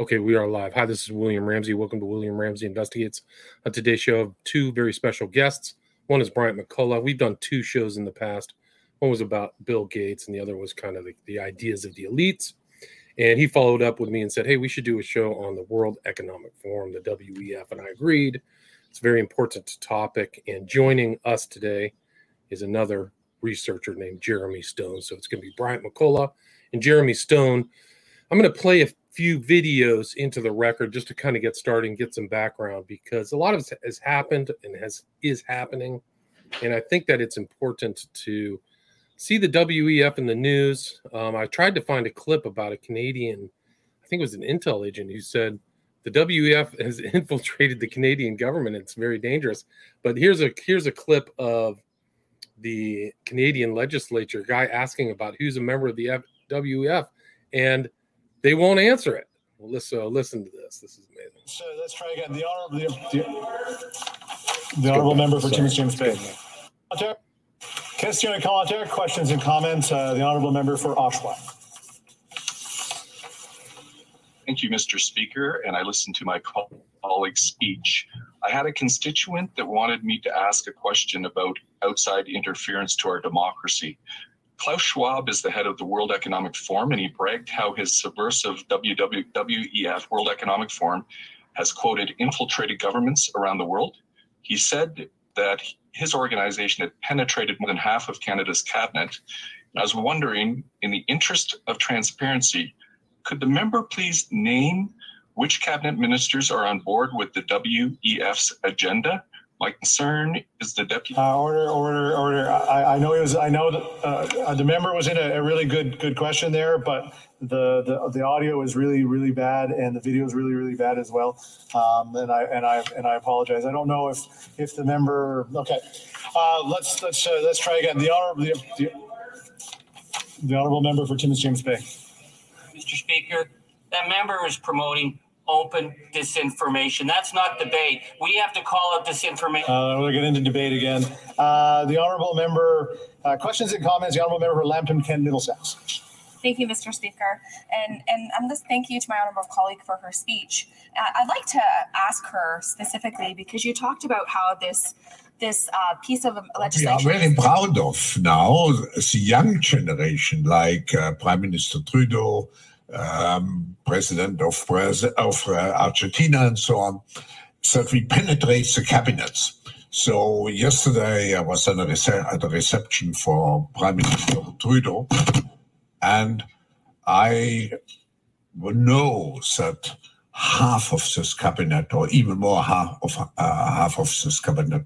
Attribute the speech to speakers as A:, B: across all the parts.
A: Okay, we are live. Hi, this is William Ramsey. Welcome to William Ramsey Investigates. On today's show, I have two very special guests. One is Bryant McCullough. We've done two shows in the past. One was about Bill Gates, and the other was kind of the, the ideas of the elites. And he followed up with me and said, Hey, we should do a show on the World Economic Forum, the WEF. And I agreed. It's a very important topic. And joining us today is another researcher named Jeremy Stone. So it's going to be Bryant McCullough and Jeremy Stone. I'm going to play a few videos into the record just to kind of get started and get some background because a lot of it has happened and has is happening and i think that it's important to see the wef in the news. Um, i tried to find a clip about a canadian i think it was an intel agent who said the wef has infiltrated the canadian government. It's very dangerous. But here's a here's a clip of the canadian legislature guy asking about who's a member of the F- wef and they won't answer it. Well, listen, uh, listen to this. This is amazing.
B: So let's try again. The honorable, the, the, the honorable member for Timmins James Bay. Question and commentaire, questions and comments. Uh, the honorable member for Oshawa.
C: Thank you, Mr. Speaker. And I listened to my colleague's speech. I had a constituent that wanted me to ask a question about outside interference to our democracy. Klaus Schwab is the head of the World Economic Forum, and he bragged how his subversive WWF, World Economic Forum, has quoted infiltrated governments around the world. He said that his organization had penetrated more than half of Canada's cabinet. I was wondering, in the interest of transparency, could the member please name which cabinet ministers are on board with the WEF's agenda? My concern is the deputy.
B: Uh, order, order, order. I, I know it was. I know that uh, the member was in a, a, really good, good question there, but the, the the audio is really, really bad, and the video is really, really bad as well. Um, and I and I and I apologize. I don't know if if the member. Okay, uh, let's let's uh, let's try again. The honorable the, the, the honorable member for Timmins James Bay.
D: Mr. Speaker, that member is promoting open disinformation. That's not debate. We have to call it disinformation.
B: Uh, we'll get into debate again. Uh, the honourable member, uh, questions and comments. The honourable member for Lambton, Kent, Middlesex.
E: Thank you, Mr. Speaker, and and I'm just thank you to my honourable colleague for her speech. Uh, I'd like to ask her specifically because you talked about how this this uh, piece of legislation.
F: We are very proud of now the young generation, like uh, Prime Minister Trudeau, um, president of, of uh, Argentina and so on, that we penetrate the cabinets. So yesterday I was at a, rece- at a reception for Prime Minister Trudeau, and I know that half of this cabinet, or even more half of uh, half of this cabinet,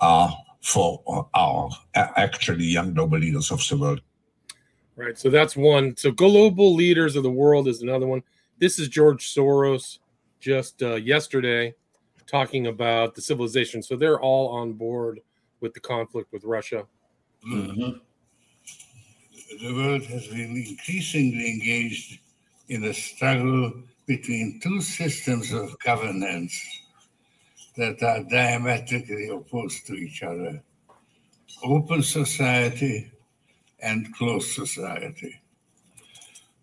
F: are for our actually young noble leaders of the world.
A: Right. So that's one. So global leaders of the world is another one. This is George Soros just uh, yesterday talking about the civilization. So they're all on board with the conflict with Russia.
G: Mm-hmm. The world has been increasingly engaged in a struggle between two systems of governance that are diametrically opposed to each other open society and closed society.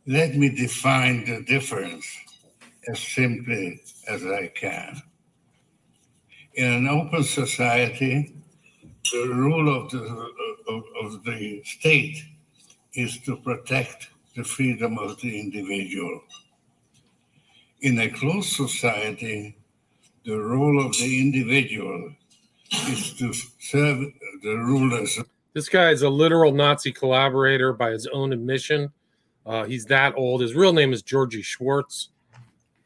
G: Let me define the difference as simply as I can. In an open society, the rule of the, of, of the state is to protect the freedom of the individual. In a closed society, the role of the individual is to serve the rulers
A: this guy is a literal Nazi collaborator by his own admission. Uh, he's that old. His real name is Georgie Schwartz.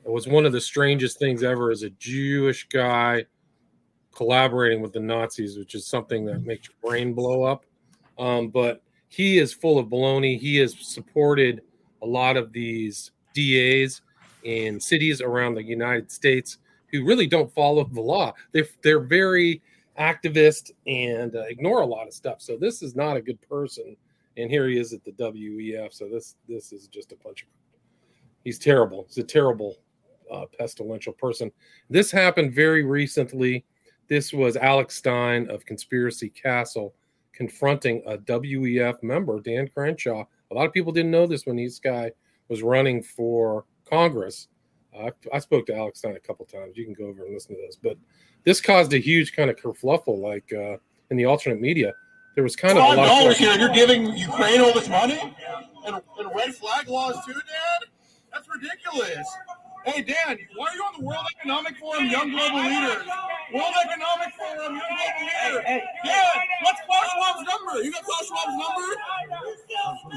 A: It was one of the strangest things ever as a Jewish guy collaborating with the Nazis, which is something that makes your brain blow up. Um, but he is full of baloney. He has supported a lot of these DAs in cities around the United States who really don't follow the law. They're, they're very activist and uh, ignore a lot of stuff. So this is not a good person. And here he is at the WEF. So this this is just a bunch of he's terrible. He's a terrible uh, pestilential person. This happened very recently. This was Alex Stein of Conspiracy Castle confronting a WEF member, Dan Crenshaw. A lot of people didn't know this when this guy was running for Congress. I, I spoke to Alex Stein a couple times. You can go over and listen to this, but this caused a huge kind of kerfluffle, like uh, in the alternate media. There was kind of a
H: Five
A: lot
H: dollars
A: of
H: here. You're giving Ukraine all this money, and, and red flag laws too, Dad. That's ridiculous. Hey, Dan, why are you on the World Economic Forum Young Global Leaders? World Economic Forum Young Global Leaders. Dan, what's Klaus Schwab's number? You got Klaus Schwab's number?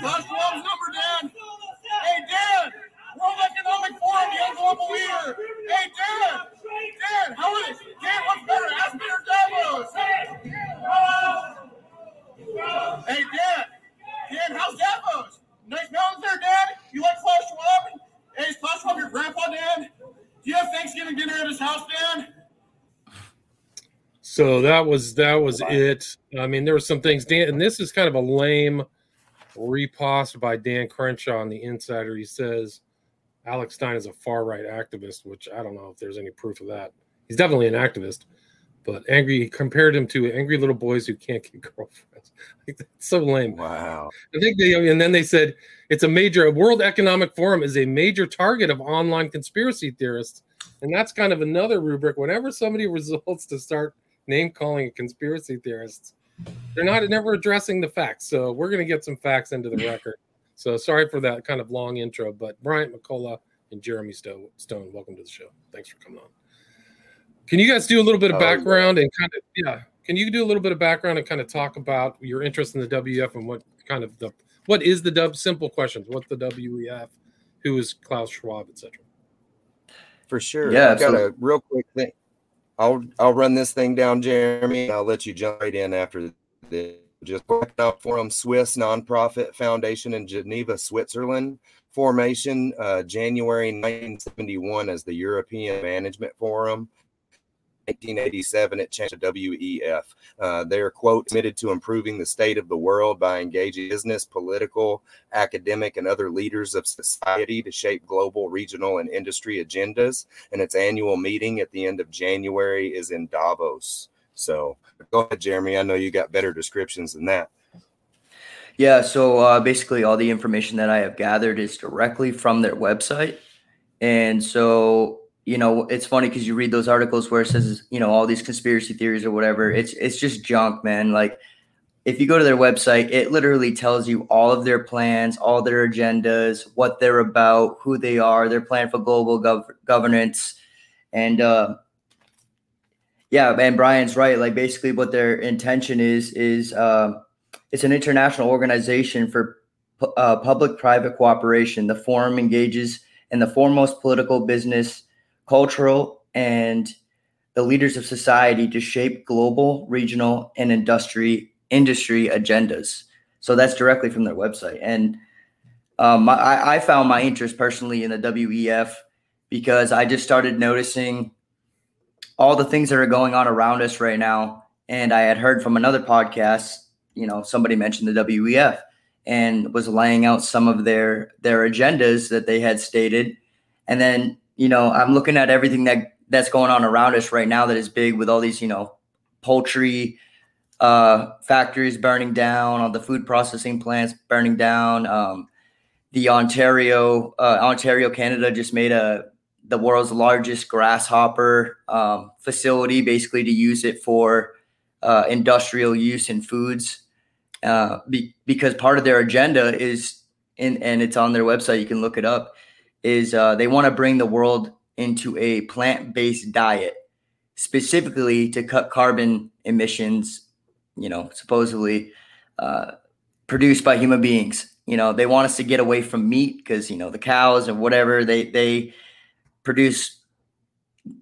H: Klaus Schwab's number, Dan. Hey, Dan, World Economic Forum Young Global Leader. Hey, Dan, Dan, how is Dan? What's better, Aspen or Davos? Hey, Dan, Dan, how's Davos? Nice mountains there, Dan. You like Klaus Schwab? Hey, is Klaus Schwab your grandpa, Dan? Do you have Thanksgiving dinner at his house, Dan?
A: So that was that was it. I mean, there were some things. Dan, and this is kind of a lame repost by Dan Crenshaw on the Insider. He says Alex Stein is a far right activist, which I don't know if there's any proof of that. He's definitely an activist, but angry. He compared him to angry little boys who can't get girlfriends. Like, that's so lame.
I: Wow.
A: I think they and then they said it's a major World Economic Forum is a major target of online conspiracy theorists, and that's kind of another rubric. Whenever somebody results to start name calling a conspiracy theorists, they're not never addressing the facts. So we're going to get some facts into the record. So sorry for that kind of long intro, but Bryant McCullough and Jeremy Stone, Stone, welcome to the show. Thanks for coming on. Can you guys do a little bit of
I: Oh,
A: background and kind of yeah? Can you do a little bit of background and kind of talk about your interest in the WEF and what kind of the what is the W? Simple questions. What's the WEF? Who is Klaus Schwab, etc.
I: For sure.
J: Yeah,
I: I've got a real quick thing. I'll I'll run this thing down, Jeremy, and I'll let you jump right in after this. Just up Forum Swiss nonprofit foundation in Geneva, Switzerland. Formation uh, January 1971 as the European Management Forum. 1987, it changed to WEF. Uh, they are, quote, committed to improving the state of the world by engaging business, political, academic, and other leaders of society to shape global, regional, and industry agendas. And its annual meeting at the end of January is in Davos. So go ahead, Jeremy. I know you got better descriptions than that.
J: Yeah, so uh, basically, all the information that I have gathered is directly from their website. And so, you know, it's funny because you read those articles where it says, you know, all these conspiracy theories or whatever. It's it's just junk, man. Like, if you go to their website, it literally tells you all of their plans, all their agendas, what they're about, who they are, their plan for global gov- governance, and uh, yeah, and Brian's right. Like, basically, what their intention is is. Uh, it's an international organization for uh, public-private cooperation. The forum engages in the foremost political, business, cultural, and the leaders of society to shape global, regional, and industry industry agendas. So that's directly from their website. And um, I, I found my interest personally in the WEF because I just started noticing all the things that are going on around us right now. And I had heard from another podcast you know somebody mentioned the WEF and was laying out some of their their agendas that they had stated and then you know I'm looking at everything that that's going on around us right now that is big with all these you know poultry uh, factories burning down all the food processing plants burning down um, the Ontario uh, Ontario Canada just made a the world's largest grasshopper um, facility basically to use it for uh, industrial use in foods uh, be, because part of their agenda is in, and it's on their website you can look it up is uh, they want to bring the world into a plant-based diet specifically to cut carbon emissions you know supposedly uh, produced by human beings. You know they want us to get away from meat because you know the cows and whatever they they produce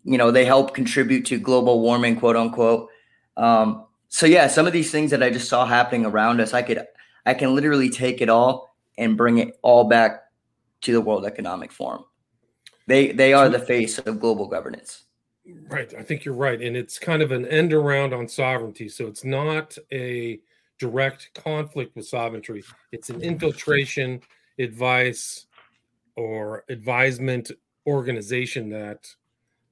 J: you know they help contribute to global warming quote unquote. Um, so yeah some of these things that i just saw happening around us i could i can literally take it all and bring it all back to the world economic forum they they are the face of global governance
A: Right. I think you're right. And it's kind of an end around on sovereignty. So it's not a direct conflict with sovereignty, it's an infiltration, advice, or advisement organization that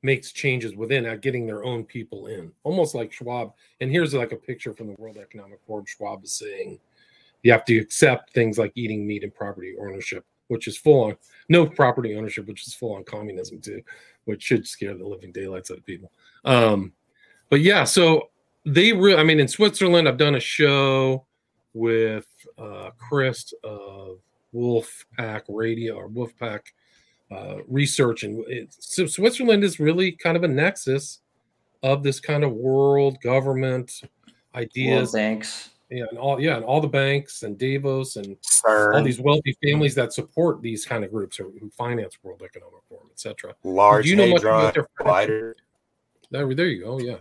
A: makes changes within at getting their own people in, almost like Schwab. And here's like a picture from the World Economic Forum. Schwab is saying you have to accept things like eating meat and property ownership which is full on no property ownership, which is full on communism too, which should scare the living daylights out of people. Um, but yeah, so they really, I mean, in Switzerland, I've done a show with uh, Chris of Wolfpack Radio or Wolfpack uh, Research, and it, so Switzerland is really kind of a nexus of this kind of world government ideas.
J: World banks.
A: Yeah, and all yeah, and all the banks and Davos and
I: CERN.
A: all these wealthy families that support these kind of groups or who finance World Economic Forum, etc.
I: Large
A: Do you know much
I: Hadron
A: about their
I: Collider.
A: There, there you go. Yeah,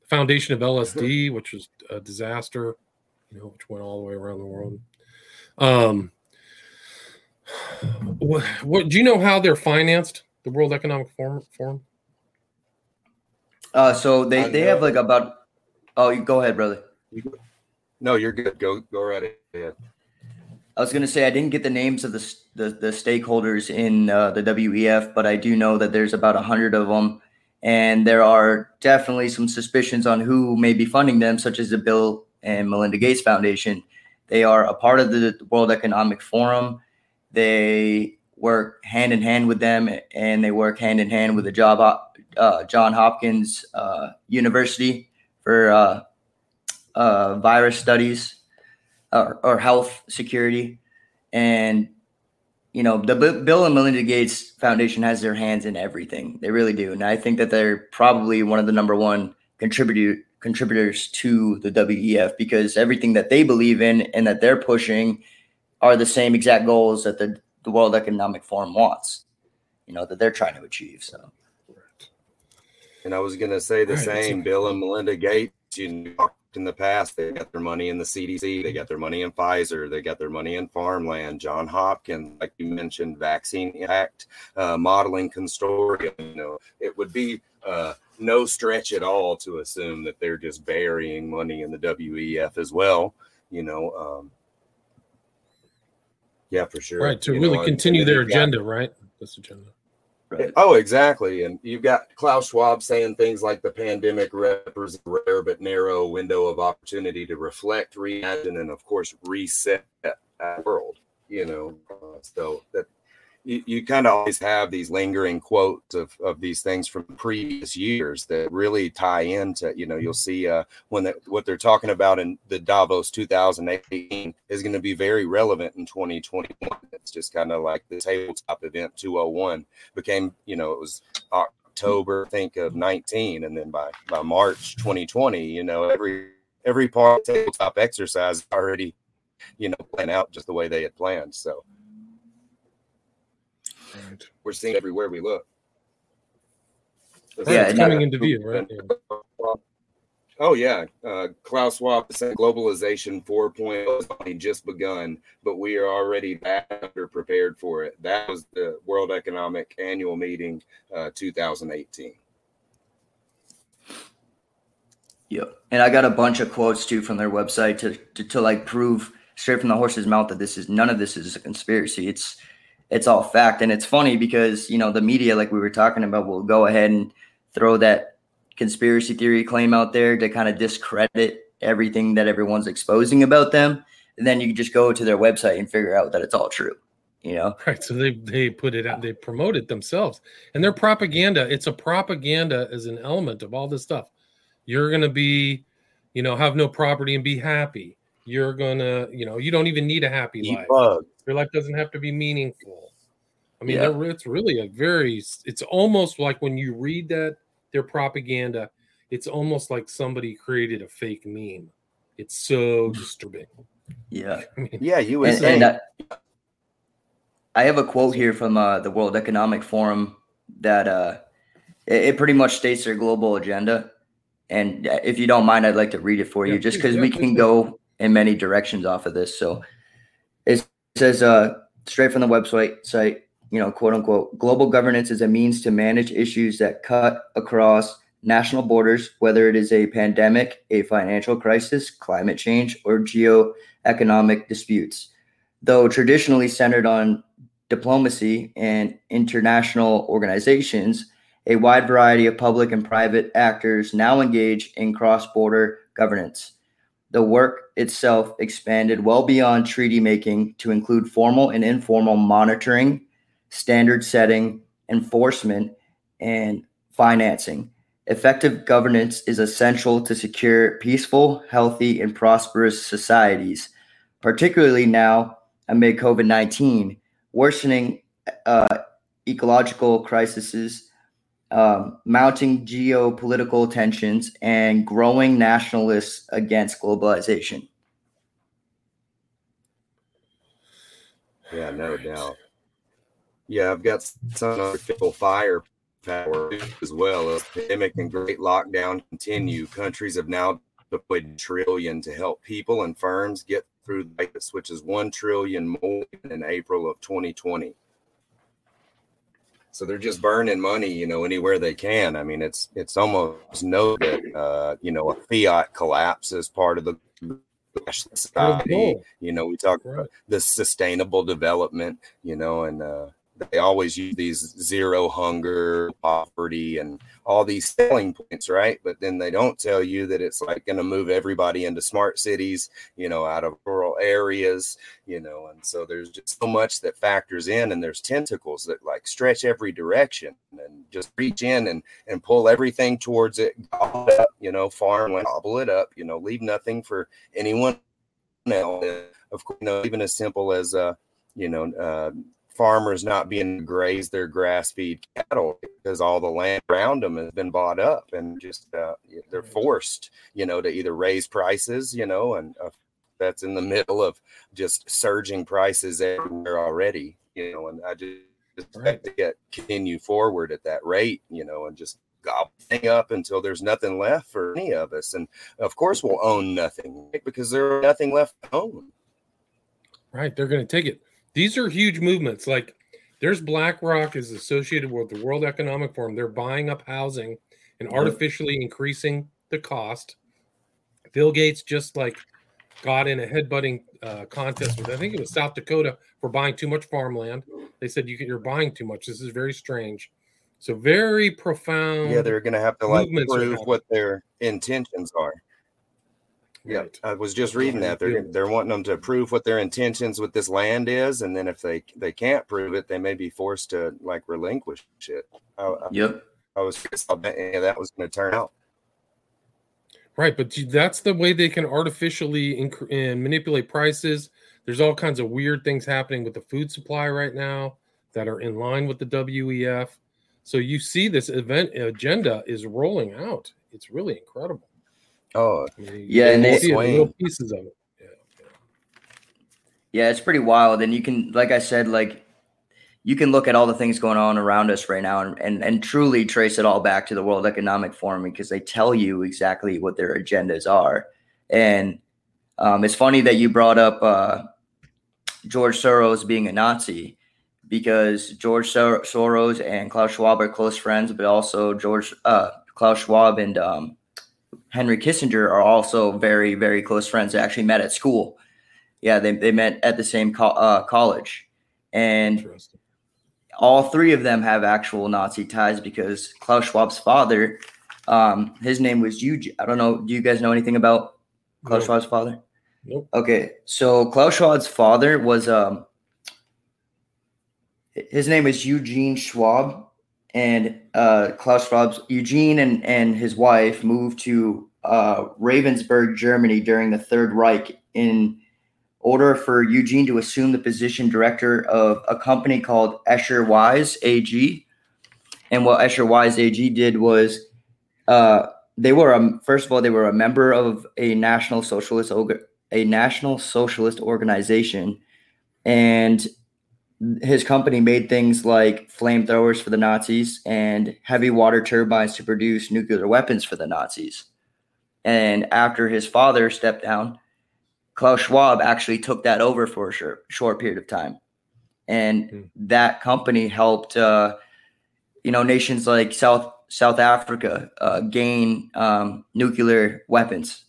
A: the foundation of LSD, which was a disaster, you know, which went all the way around the world. Um, what, what do you know how they're financed? The World Economic Forum. Forum?
J: Uh, so they they have like about. Oh, you go ahead, brother.
I: No, you're good. Go go right ahead.
J: I was going to say I didn't get the names of the the, the stakeholders in uh, the WEF, but I do know that there's about a hundred of them, and there are definitely some suspicions on who may be funding them, such as the Bill and Melinda Gates Foundation. They are a part of the World Economic Forum. They work hand in hand with them, and they work hand in hand with the job uh, John Hopkins uh, University for uh, uh, virus studies or, or health security. And, you know, the B- Bill and Melinda Gates Foundation has their hands in everything. They really do. And I think that they're probably one of the number one contributor contributors to the WEF because everything that they believe in and that they're pushing are the same exact goals that the, the World Economic Forum wants, you know, that they're trying to achieve. So
I: And I was going to say the
A: Right,
I: same. Bill and Melinda Gates, you know, in the past, they got their money in the CDC, they got their money in Pfizer, they got their money in farmland. John Hopkins, like you mentioned, Vaccine Act, uh, modeling consortium. You know, it would be uh, no stretch at all to assume that they're just burying money in the WEF as well. You know, um, yeah, for sure.
A: Right to
I: You
A: really
I: know,
A: continue their
I: you've got-
A: agenda, right? This agenda.
I: Oh, exactly. And you've got Klaus Schwab saying things like the pandemic represents a rare but narrow window of opportunity to reflect, reimagine, and of course, reset our world. You know, uh, so that you, you kind of always have these lingering quotes of, of these things from previous years that really tie into, you know, you'll see uh, when that what they're talking about in the Davos 2018 is going to be very relevant in 2021. It's just kind of like the tabletop event 201 became, you know, it was October, I think of 19, and then by by March 2020, you know, every every part tabletop exercise already, you know, planned out just the way they had planned. So
A: Right.
I: we're seeing everywhere we look.
J: Yeah,
A: it's coming into view, right?
I: Oh yeah, uh, Klaus Schwab said globalization 4.0 has only just begun, but we are already better prepared for it. That was the World Economic Annual Meeting, uh, 2018.
J: Yeah, and I got a bunch of quotes too from their website to, to to like prove straight from the horse's mouth that this is none of this is a conspiracy. It's it's all fact, and it's funny because you know the media, like we were talking about, will go ahead and throw that conspiracy theory claim out there to kind of discredit everything that everyone's exposing about them, and then you can just go to their website and figure out that it's all true. You know,
A: Right. So they they put it out, they promote it themselves. And their propaganda, it's a propaganda as an element of all this stuff. You're gonna be, you know, have no property and be happy. You're gonna, you know, you don't even need a happy
I: Eat
A: life.
I: bugs.
A: Your life doesn't have to be meaningful. I mean,
J: Yeah.
A: it's really a very it's almost like when you read that their propaganda, it's almost like somebody created a fake meme. It's so disturbing.
J: yeah.
A: I mean,
I: Yeah, you would
J: and,
I: say.
J: and I, I have a quote here from uh, the World Economic Forum that uh, it, it pretty much states their global agenda. And uh, if you don't mind, I'd like to read it for you,
A: Yeah,
J: just because
A: yeah,
J: we can go in many directions off of this. So it says uh, straight from the website site, you know, quote unquote, global governance is a means to manage issues that cut across national borders, whether it is a pandemic, a financial crisis, climate change, or geoeconomic disputes. Though traditionally centered on diplomacy and international organizations, a wide variety of public and private actors now engage in cross border governance. The work itself expanded well beyond treaty making to include formal and informal monitoring, standard setting, enforcement, and financing. Effective governance is essential to secure peaceful, healthy, and prosperous societies, particularly now amid COVID 19, worsening uh, ecological crises um, mounting geopolitical tensions, and growing nationalists against globalization.
I: Yeah, no doubt. Yeah, I've got some other people firepower as well as pandemic and great lockdown continue. Countries have now deployed trillion to help people and firms get through this, which is one trillion more in April of 2020. So they're just burning money, you know, anywhere they can. I mean, it's it's almost no that uh, you know a fiat collapse is part of the society. You know, we talk about the sustainable development, you know, and uh, they always use these zero hunger, poverty, and all these selling points, right? But then they don't tell you that it's like going to move everybody into smart cities, you know, out of rural areas, you know, and so there's just so much that factors in, and there's tentacles that like stretch every direction and just reach in and and pull everything towards it, gobble it up, you know, farmland, gobble it up, you know, leave nothing for anyone else. Of course, you know, even as simple as uh, you know, uh, farmers not being to graze their grass feed cattle because all the land around them has been bought up and just uh, they're forced you know to either raise prices you know and uh, that's in the middle of just surging prices everywhere already you know and i just expect right. to get continue forward at that rate you know and just gobble up until there's nothing left for any of us and of course we'll own nothing right? because there's nothing left to own
A: right they're going to take it these are huge movements. Like there's BlackRock is associated with the World Economic Forum. They're buying up housing and artificially increasing the cost. Bill Gates just like got in a headbutting uh, contest with I think it was South Dakota for buying too much farmland. They said you can, you're buying too much. This is very strange. So very profound.
I: Yeah, they're going to have to like prove what their intentions are. Yeah, right. I was just reading that they're they're wanting them to prove what their intentions with this land is, and then if they they can't prove it, they may be forced to like relinquish it. I,
J: yep.
I: I, I was curious how that, that was going to turn out.
A: Right, but that's the way they can artificially inc- and manipulate prices. There's all kinds of weird things happening with the food supply right now that are in line with the WEF. So you see this event agenda is rolling out. It's really incredible.
I: Oh,
J: yeah, and they
A: see little pieces of it. Yeah,
J: yeah, yeah, it's pretty wild. And you can, like I said, like you can look at all the things going on around us right now and, and, and truly trace it all back to the World Economic Forum because they tell you exactly what their agendas are. And um, it's funny that you brought up uh, George Soros being a Nazi because George Sor- Soros and Klaus Schwab are close friends, but also George uh, Klaus Schwab and um, Henry Kissinger are also very, very close friends. They actually met at school. Yeah, they, they met at the same co- uh, college. And all three of them have actual Nazi ties because Klaus Schwab's father, um, his name was Eugene. I don't know. Do you guys know anything about Klaus nope. Schwab's father?
A: Nope.
J: Okay. So Klaus Schwab's father was, um, his name is Eugene Schwab and uh, Klaus Schwab's Eugene and, and his wife moved to uh, Ravensburg, Germany during the Third Reich in order for Eugene to assume the position director of a company called Escher Wyss AG. And what Escher Wyss AG did was uh, they were a, first of all they were a member of a national socialist a national socialist organization and his company made things like flamethrowers for the Nazis and heavy water turbines to produce nuclear weapons for the Nazis. And after his father stepped down, Klaus Schwab actually took that over for a short, short period of time. And mm. that company helped, uh, you know, nations like South South Africa uh, gain um, nuclear weapons.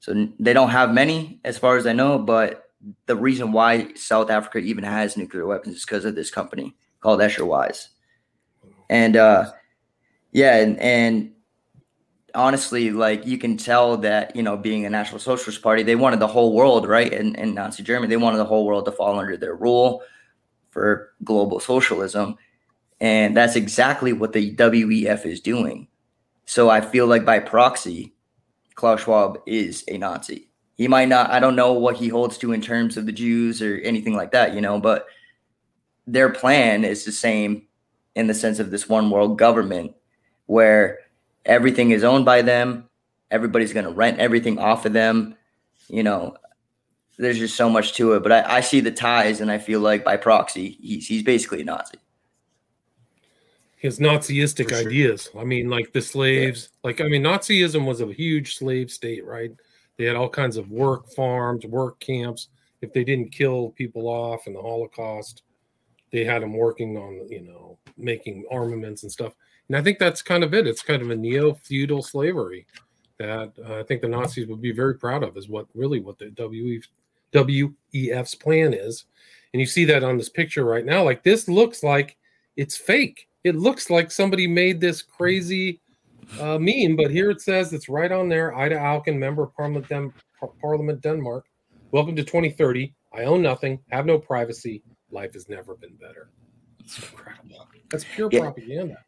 J: So they don't have many, as far as I know, but the reason why South Africa even has nuclear weapons is because of this company called Escher Wyss. And uh, yeah, and, and honestly, like you can tell that you know, being a National Socialist Party, they wanted the whole world, right? In, in Nazi Germany, they wanted the whole world to fall under their rule for global socialism, and that's exactly what the WEF is doing. So I feel like by proxy, Klaus Schwab is a Nazi. He might not, I don't know what he holds to in terms of the Jews or anything like that, you know, but their plan is the same in the sense of this one world government where everything is owned by them. Everybody's going to rent everything off of them. You know, there's just so much to it. But I, I see the ties, and I feel like by proxy, he's, he's basically a Nazi.
A: His Nazistic sure. ideas. I mean, like the slaves, yeah. like, I mean, Nazism was a huge slave state, right? They had all kinds of work farms, work camps. If they didn't kill people off in the Holocaust, they had them working on, you know, making armaments and stuff. And I think that's kind of it. It's kind of a neo feudal slavery that uh, I think the Nazis would be very proud of, is what really what the WEF, WEF's plan is. And you see that on this picture right now. Like this looks like it's fake. It looks like somebody made this crazy uh, meme, but here it says it's right on there. Ida Auken, member of Parliament, Den- Parliament Denmark. Welcome to 2030. I own nothing, have no privacy. Life has never been better. It's incredible. That's pure yeah. propaganda.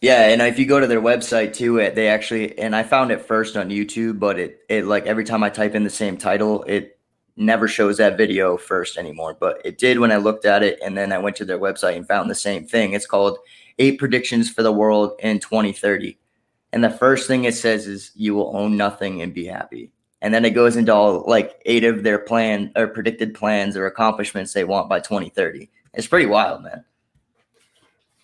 J: Yeah, and if you go to their website too, it they actually and I found it first on YouTube, but it it like every time I type in the same title, it never shows that video first anymore. But it did when I looked at it, and then I went to their website and found the same thing. It's called Eight Predictions for the World in 2030. And the first thing it says is you will own nothing and be happy. And then it goes into all like eight of their plan or predicted plans or accomplishments they want by 2030. It's pretty wild, man.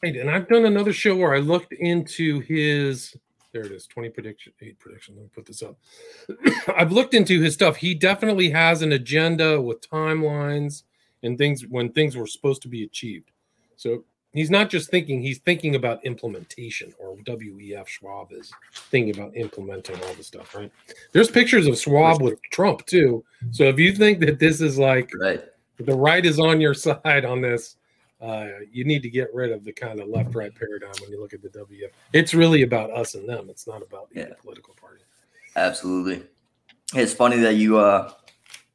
A: Hey, and I've done another show where I looked into his. There it is, 20 prediction, eight prediction. Let me put this up. I've looked into his stuff. He definitely has an agenda with timelines and things when things were supposed to be achieved. So he's not just thinking, he's thinking about implementation, or WEF Schwab is thinking about implementing all the stuff, right? There's pictures of Schwab with Trump too. So if you think that this is like
J: right.
A: the right is on your side on this, uh, you need to get rid of the kind of left right paradigm when you look at the WEF. It's really about us and them. It's not about the yeah. political party.
J: Absolutely. It's funny that you uh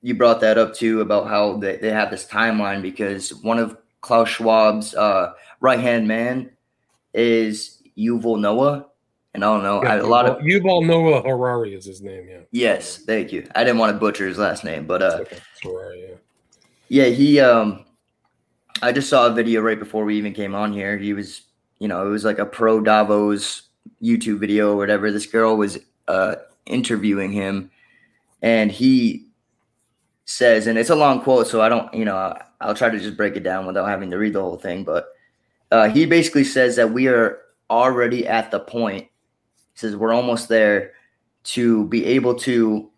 J: you brought that up too about how they, they have this timeline because one of Klaus Schwab's uh, right hand man is Yuval Noah. And I don't know. Yeah, I, a lot of
A: Yuval Noah Harari is his name. Yeah.
J: Yes, thank you. I didn't want to butcher his last name, but uh,
A: okay. Harari, yeah.
J: Yeah, he um I just saw a video right before we even came on here. He was, you know, it was like a pro Davos YouTube video or whatever. This girl was uh, interviewing him, and he says, and it's a long quote, so I don't, you know, I'll try to just break it down without having to read the whole thing. But uh, he basically says that we are already at the point. He says we're almost there to be able to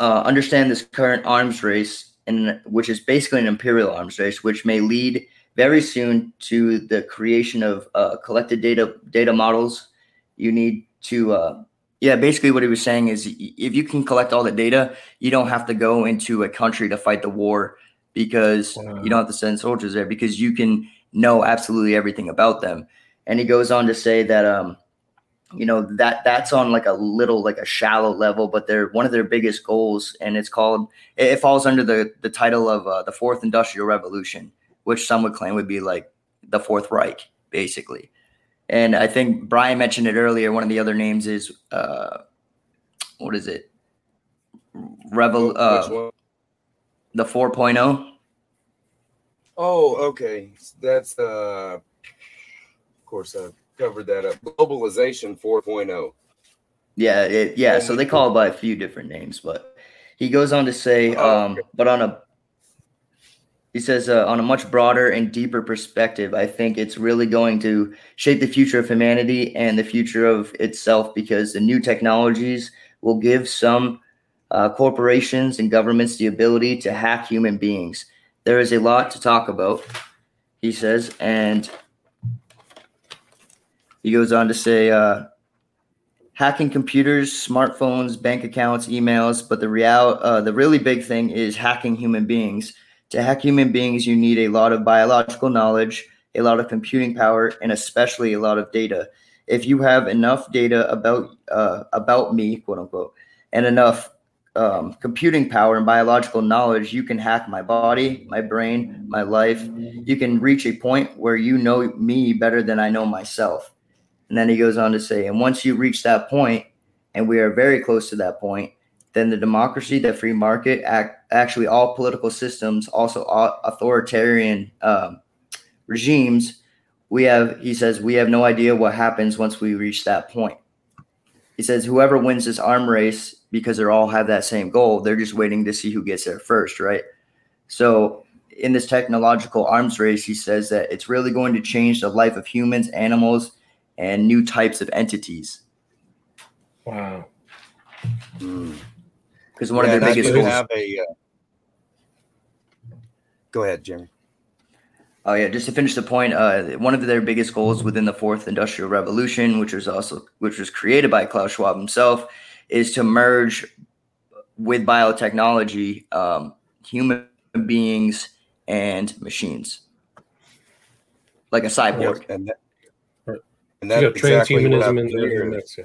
J: uh, understand this current arms race and which is basically an imperial arms race, which may lead very soon to the creation of uh, collected data data models. You need to, uh, yeah, basically what he was saying is if you can collect all the data, you don't have to go into a country to fight the war because wow. you don't have to send soldiers there because you can know absolutely everything about them. And he goes on to say that um, you know that that's on like a little like a shallow level but they're one of their biggest goals and it's called it falls under the the title of uh, the fourth industrial revolution which some would claim would be like the fourth reich basically and i think brian mentioned it earlier one of the other names is uh what is it rebel uh the 4.0
I: oh okay that's uh of course uh covered that up. Globalization 4.0.
J: Yeah, it, yeah. So they call it by a few different names, but he goes on to say, oh, um, but on a he says uh, on a much broader and deeper perspective, I think it's really going to shape the future of humanity and the future of itself because the new technologies will give some uh, corporations and governments the ability to hack human beings. There is a lot to talk about, he says, and he goes on to say, uh, hacking computers, smartphones, bank accounts, emails, but the real, uh, the really big thing is hacking human beings. To hack human beings, you need a lot of biological knowledge, a lot of computing power, and especially a lot of data. if you have enough data about uh, about me, quote unquote, and enough um, computing power and biological knowledge, you can hack my body, my brain, my life. You can reach a point where you know me better than I know myself. And then he goes on to say, and once you reach that point, and we are very close to that point, then the democracy, the free market, act, actually all political systems, also authoritarian um, regimes, we have, he says, we have no idea what happens once we reach that point. He says, whoever wins this arm race, because they all have that same goal, they're just waiting to see who gets there first, right? So in this technological arms race, he says that it's really going to change the life of humans, animals, and new types of entities.
A: Wow.
J: Mm because one yeah, of their biggest goals. Have a, uh,
I: go ahead, Jeremy.
J: Oh yeah, just to finish the point, uh, one of their biggest goals within the fourth industrial revolution, which was also which was created by Klaus Schwab himself, is to merge with biotechnology um, human beings and machines, like a cyborg.
I: and that,
A: and that's exactly transhumanism in the mix. Yeah.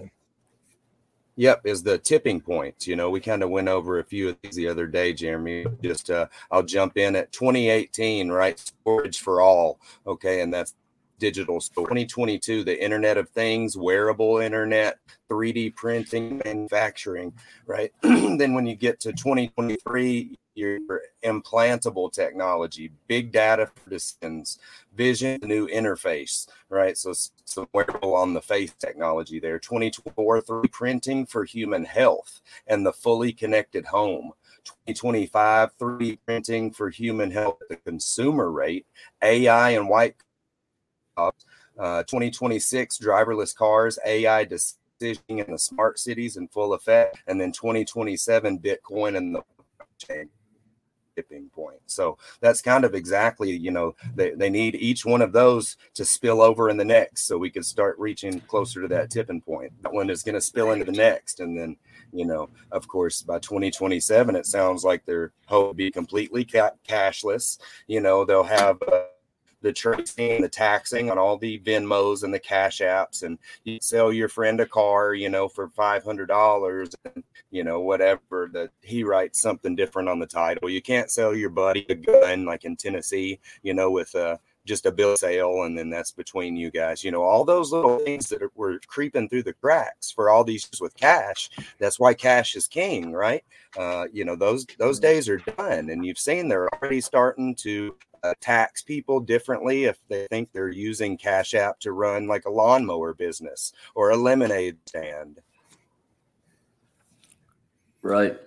I: Yep, is the tipping point. You know, we kind of went over a few of these the other day, Jeremy. Just uh, I'll jump in at 2018, right? Storage for all. Okay, and that's digital. So 2022, the Internet of Things, wearable internet, 3D printing, manufacturing, right? then when you get to 2023, your implantable technology, big data for decisions, vision, new interface, right? So some wearable on the face technology there. 2024, 3D printing for human health and the fully connected home. 2025, 3D printing for human health at the consumer rate, AI and white uh, 2026 driverless cars, AI decisioning in the smart cities in full effect, and then 2027 Bitcoin and the tipping point. So that's kind of exactly, you know, they, they need each one of those to spill over in the next so we can start reaching closer to that tipping point. That one is going to spill into the next. And then, you know, of course, by 2027, it sounds like their hope be completely ca- cashless. You know, they'll have. Uh, the tracing, the taxing on all the Venmos and the cash apps, and you sell your friend a car, you know, for five hundred dollars, and you know whatever that he writes something different on the title. You can't sell your buddy a gun like in Tennessee, you know, with a just a bill sale and then that's between you guys you know all those little things that were creeping through the cracks for all these with cash that's why cash is king right uh, you know those those days are done and you've seen they're already starting to uh, tax people differently if they think they're using Cash App to run like a lawnmower business or a lemonade stand.
J: Right.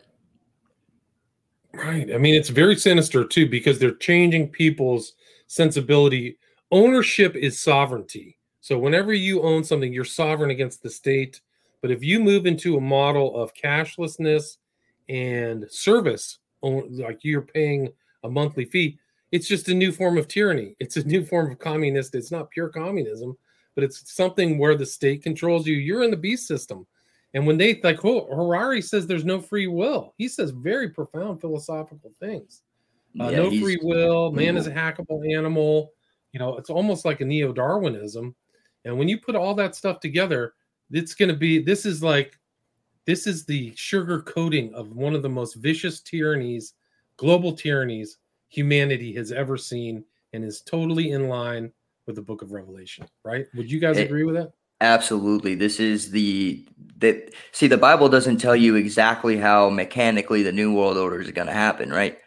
A: Right. I mean, it's very sinister too because they're changing people's sensibility. Ownership is sovereignty. So whenever you own something, you're sovereign against the state. But if you move into a model of cashlessness and service, like you're paying a monthly fee, it's just a new form of tyranny. It's a new form of communist. It's not pure communism, but it's something where the state controls you. You're in the beast system. And when they like oh, Harari says there's no free will, he says very profound philosophical things. Uh, yeah, no free will, man is a hackable animal. You know, it's almost like a neo Darwinism. And when you put all that stuff together, it's going to be this is like this is the sugar coating of one of the most vicious tyrannies, global tyrannies humanity has ever seen and is totally in line with the book of Revelation, right? Would you guys it, agree with that?
J: Absolutely. This is the that see the Bible doesn't tell you exactly how mechanically the new world order is going to happen, right?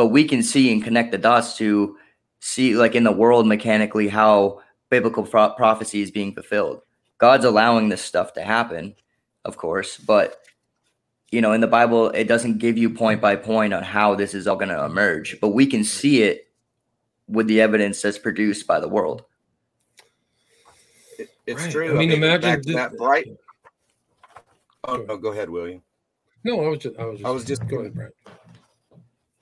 J: But we can see and connect the dots to see like in the world mechanically how biblical pro- prophecy is being fulfilled. God's allowing this stuff to happen, of course, but you know, in the Bible, it doesn't give you point by point on how this is all going to emerge, but we can see it with the evidence that's produced by the world.
I: It, it's right. true. I mean, I mean imagine that, that bright. Oh no, go ahead, William.
A: No, I was just, I was just, I was just go ahead, Brett.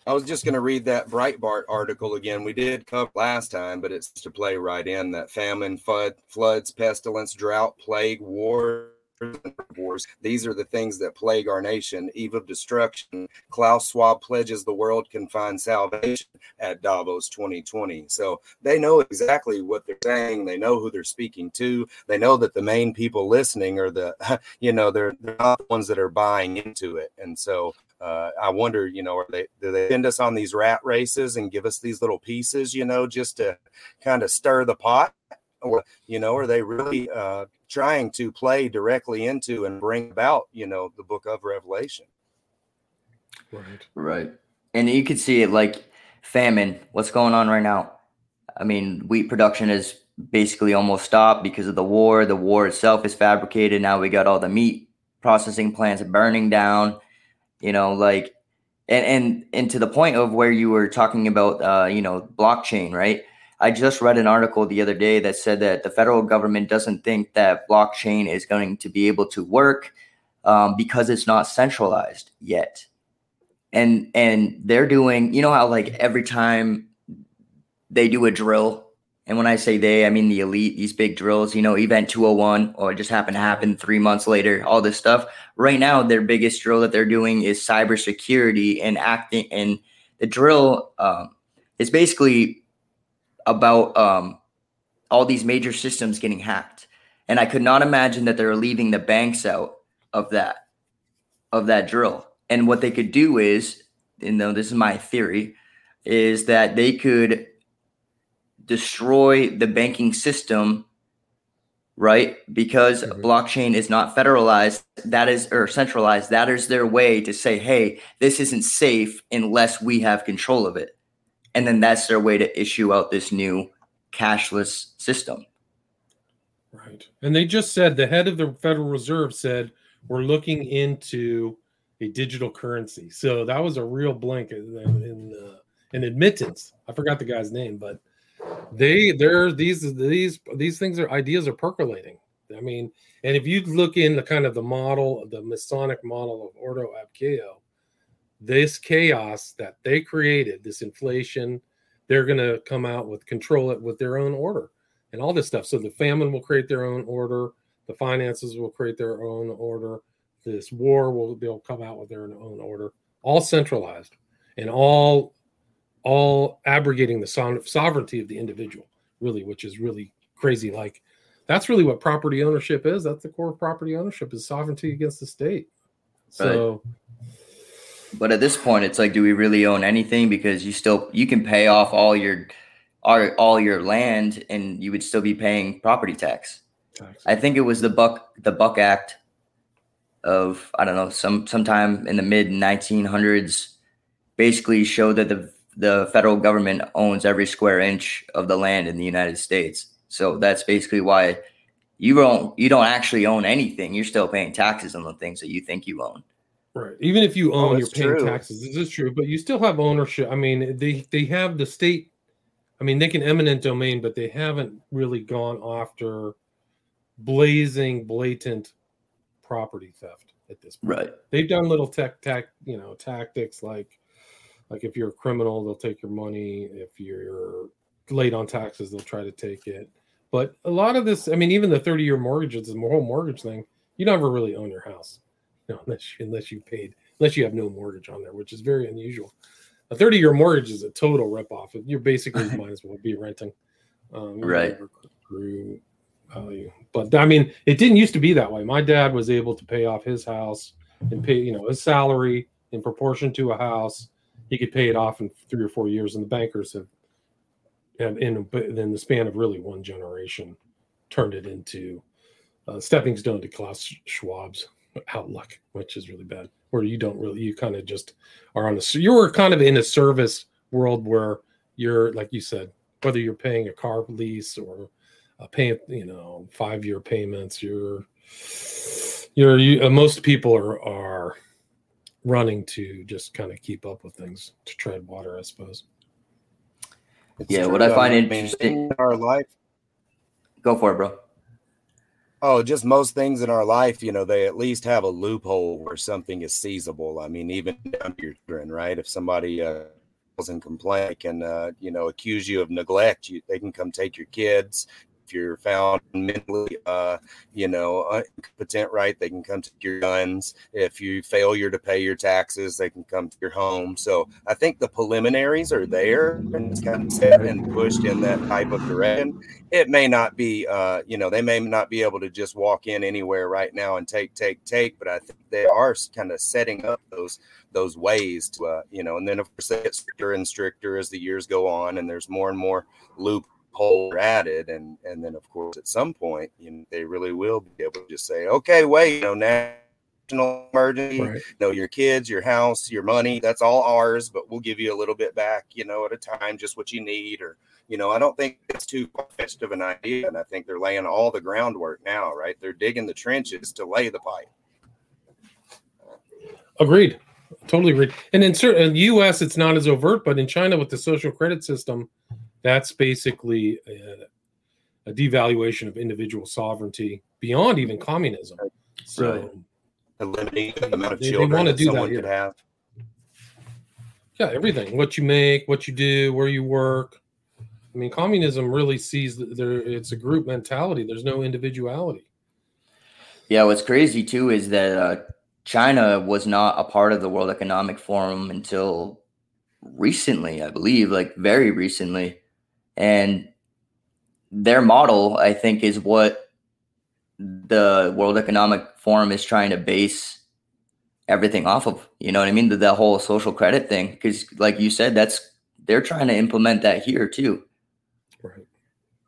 I: I was just going to read that Breitbart article again. We did cover last time, but it's to play right in that famine, flood, floods, pestilence, drought, plague, war, wars. These are the things that plague our nation. Eve of destruction. Klaus Schwab pledges the world can find salvation at Davos 2020. So they know exactly what they're saying. They know who they're speaking to. They know that the main people listening are the, you know, they're, they're not the ones that are buying into it. And so uh, I wonder, you know, are they do they send us on these rat races and give us these little pieces, you know, just to kind of stir the pot, or you know, are they really uh, trying to play directly into and bring about, you know, the book of Revelation?
A: Right.
J: Right. And you could see it like famine. What's going on right now? I mean, wheat production is basically almost stopped because of the war. The war itself is fabricated. Now we got all the meat processing plants burning down. You know, like and and and to the point of where you were talking about uh, you know, blockchain, right? I just read an article the other day that said that the federal government doesn't think that blockchain is going to be able to work um, because it's not centralized yet. And and they're doing, you know how like every time they do a drill, and when I say they, I mean the elite, these big drills, you know, event 201, or it just happened to happen three months later, all this stuff. Right now, their biggest drill that they're doing is cybersecurity and acting. And the drill um, is basically about um, all these major systems getting hacked. And I could not imagine that they're leaving the banks out of that of that drill. And what they could do is, you know, this is my theory, is that they could destroy the banking system, right? Because
A: Mhm.
J: blockchain is not federalized, that is or centralized. That is their way to say, hey, this isn't safe unless we have control of it. And then that's their way to issue out this new cashless system.
A: Right. And they just said the head of the Federal Reserve said we're looking into a digital currency. So that was a real blink in in, uh, in admittance. I forgot the guy's name, but they they're these these these things are ideas are percolating. I mean, and if you look in the kind of the model, the Masonic model of Ordo ab Chao, this chaos that they created, this inflation, they're going to come out with control it with their own order and all this stuff. So the famine will create their own order, the finances will create their own order, this war will they'll come out with their own order, all centralized and all all abrogating the so- sovereignty of the individual, really, which is really crazy. Like that's really what property ownership is. That's the core of property ownership is sovereignty against the state. So
J: But at this point, it's like, do we really own anything? Because you still you can pay off all your all, all your land, and you would still be paying property tax.
A: tax.
J: I think it was the Buck the Buck Act of I don't know some sometime in the mid 1900s, basically showed that the the federal government owns every square inch of the land in the United States. So that's basically why you don't you don't actually own anything. You're still paying taxes on the things that you think you own.
A: Right. Even if you
I: Oh,
A: own, you're paying
I: true.
A: taxes. This is true, but you still have ownership. I mean, they they have the state. I mean, they can eminent domain, but they haven't really gone after blazing, blatant property theft at this point.
J: Right.
A: They've done little tech, tech, you know, tactics like, like if you're a criminal, they'll take your money. If you're late on taxes, they'll try to take it. But a lot of this, I mean, even the 30 year mortgages, the whole mortgage thing, you never really own your house, you know, unless you, unless you paid, unless you have no mortgage on there, which is very unusual. A 30 year mortgage is a total rip ripoff. You're basically might as well be renting. Um,
J: Right.
A: accrue value. But I mean, it didn't used to be that way. My dad was able to pay off his house and pay, you know, his salary in proportion to a house. He could pay it off in three or four years, and the bankers have, have in, in the span of really one generation, turned it into a stepping stone to Klaus Schwab's outlook, which is really bad. Where you don't really, you kind of just are on a, you're kind of in a service world where you're, like you said, whether you're paying a car lease or uh, paying, you know, five year payments, you're, you're, you, uh, most people are, are running to just kind of keep up with things to tread water, I suppose.
I: It's
J: Yeah,
I: true.
J: what I find
I: mean,
J: interesting-
I: in our life.
J: Go for it, bro.
I: Oh, just most things in our life, you know, they at least have a loophole where something is seizable. I mean, even down to your children, right? If somebody uh, calls and complain, they can, uh, you know, accuse you of neglect. You, they can come take your kids. If you're found mentally, uh, you know, incompetent, right, they can come to your guns. If you failure to pay your taxes, they can come to your home. So I think the preliminaries are there and it's kind of set and pushed in that type of direction. It may not be, uh, you know, they may not be able to just walk in anywhere right now and take, take, take, but I think they are kind of setting up those those ways to, uh, you know, and then of course they get stricter and stricter as the years go on, and there's more and more loop hole added and and then of course at some point you know, they really will be able to just say okay wait you know national emergency right. you know your kids your house your money that's all ours but we'll give you a little bit back you know at a time just what you need or you know i don't think it's too far-fetched of an idea and i think they're laying all the groundwork now right? They're digging the trenches to lay the pipe.
A: Agreed. Totally agreed. And in certain us it's not as overt but in china with the social credit system that's basically a, a devaluation of individual sovereignty beyond even communism. So, right.
I: eliminating the amount of they, children they that someone could have.
A: Yeah, everything. What you make, what you do, where you work. I mean, communism really sees that there. It's a group mentality. There's no individuality.
J: Yeah, what's crazy too is that uh, China was not a part of the World Economic Forum until recently, I believe, like very recently. And their model, I think, is what the World Economic Forum is trying to base everything off of. You know what I mean? The, the whole social credit thing. Because, like you said, that's they're trying to implement that here too.
A: Right.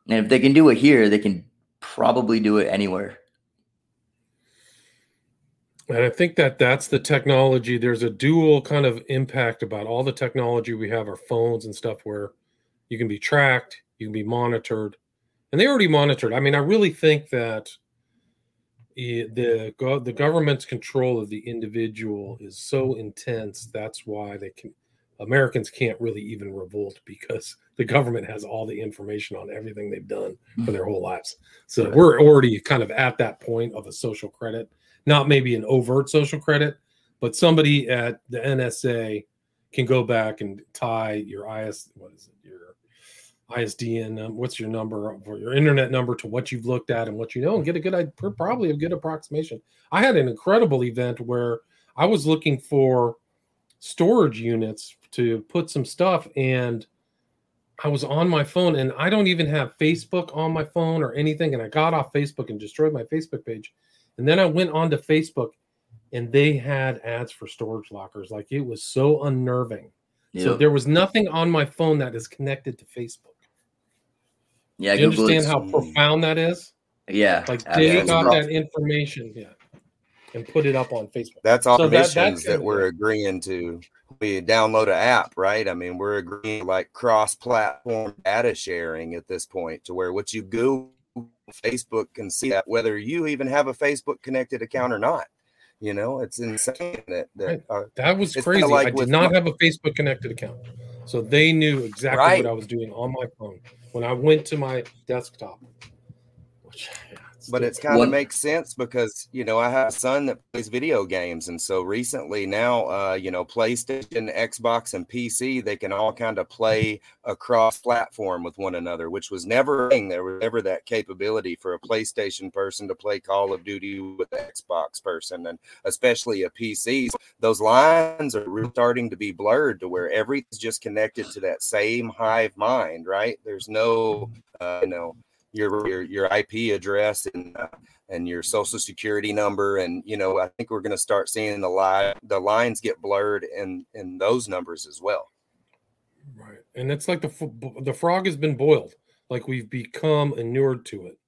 J: And if they can do it here, they can probably do it anywhere.
A: And I think that that's the technology. There's a dual kind of impact about all the technology we have, our phones and stuff, where you can be tracked, you can be monitored, and they already monitored. I mean, I really think that the the government's control of the individual is so intense. That's why they can Americans can't really even revolt because the government has all the information on everything they've done hmm. for their whole lives. So right. we're already kind of at that point of a social credit, not maybe an overt social credit, but somebody at the NSA can go back and tie your IS what is it ISDN, um, what's your number for your internet number to what you've looked at and what you know, and get a good, probably a good approximation. I had an incredible event where I was looking for storage units to put some stuff, and I was on my phone, and I don't even have Facebook on my phone or anything. And I got off Facebook and destroyed my Facebook page, and then I went onto Facebook, and they had ads for storage lockers. Like it was so unnerving. Yep. So there was nothing on my phone that is connected to Facebook.
J: Yeah,
A: Do you Google understand how profound that is?
J: Yeah,
A: like they got that information, yeah, and put it up on Facebook.
I: That's all so that, that, that we're agreeing to. We download an app, right? I mean, we're agreeing like cross-platform data sharing at this point, to where what you Google, Facebook can see that whether you even have a Facebook connected account or not. You know, it's insane that that, right.
A: uh, that was crazy. Like I did not my, have a Facebook connected account, so they knew exactly right. what I was doing on my phone when I went to my desktop.
I: Which, but it's kind of makes sense because you know I have a son that plays video games, and so recently now, uh, you know, PlayStation, Xbox, and PC they can all kind of play across platform with one another, which was never there was never that capability for a PlayStation person to play Call of Duty with an Xbox person, and especially a PC. Those lines are starting to be blurred to where everything's just connected to that same hive mind, right? There's no, uh, you know your your, your IP address and uh, and your social security number and you know I think we're going to start seeing the line the lines get blurred in in those numbers as well.
A: Right, and it's like the the frog has been boiled, like we've become inured to it,